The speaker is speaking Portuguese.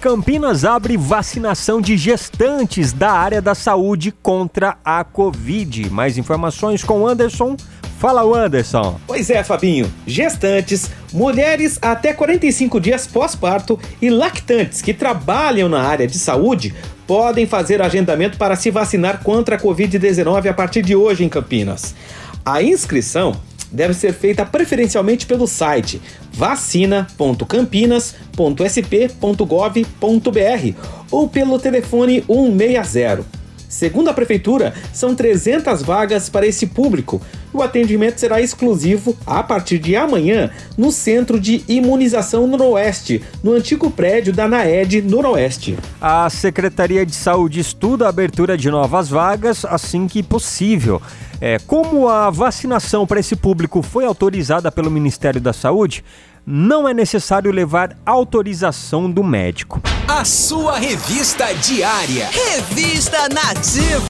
Campinas abre vacinação de gestantes da área da saúde contra a Covid. Mais informações com Anderson. Fala, Anderson. Pois é, Fabinho. Gestantes, mulheres até 45 dias pós-parto e lactantes que trabalham na área de saúde podem fazer agendamento para se vacinar contra a Covid-19 a partir de hoje em Campinas. A inscrição deve ser feita preferencialmente pelo site vacina.campinas.sp.gov.br ou pelo telefone 160. Segundo a Prefeitura, são 300 vagas para esse público. O atendimento será exclusivo a partir de amanhã no Centro de Imunização Noroeste, no antigo prédio da NAED Noroeste. A Secretaria de Saúde estuda a abertura de novas vagas assim que possível. É, como a vacinação para esse público foi autorizada pelo Ministério da Saúde, não é necessário levar autorização do médico. A sua revista diária. Revista Nativa.